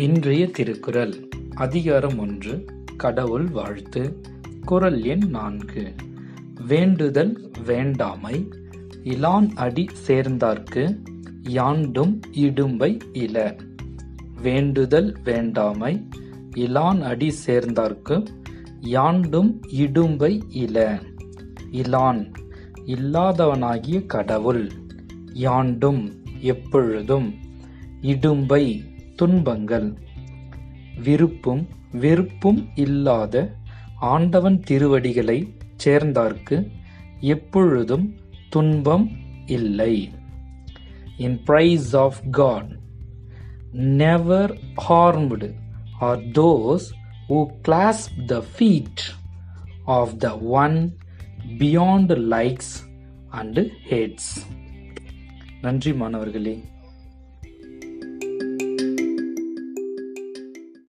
இன்றைய திருக்குறள். அதிகாரம் ஒன்று. கடவுள் வாழ்த்து. குறள் எண் நான்கு. வேண்டுதல் வேண்டாமை. இலான் அடி சேர்ந்தார்க்கு. யாண்டும் இடும்பை இல. வேண்டுதல் வேண்டாமை. இலான் அடி சேர்ந்தார்க்கு. யாண்டும் இடும்பை இல. இலான். இல்லாதவனாகிய கடவுள். யாண்டும் எப்பொழுதும் இடும்பை துன்பங்கள் விருப்பும் வெறுப்பும் இல்லாத ஆண்டவன் திருவடிகளை சேர்ந்தார்க்கு எப்பொழுதும் துன்பம் இல்லை. In praise of God never harmed are those who clasp the feet of the one beyond likes and hates நன்றி மாணவர்களே.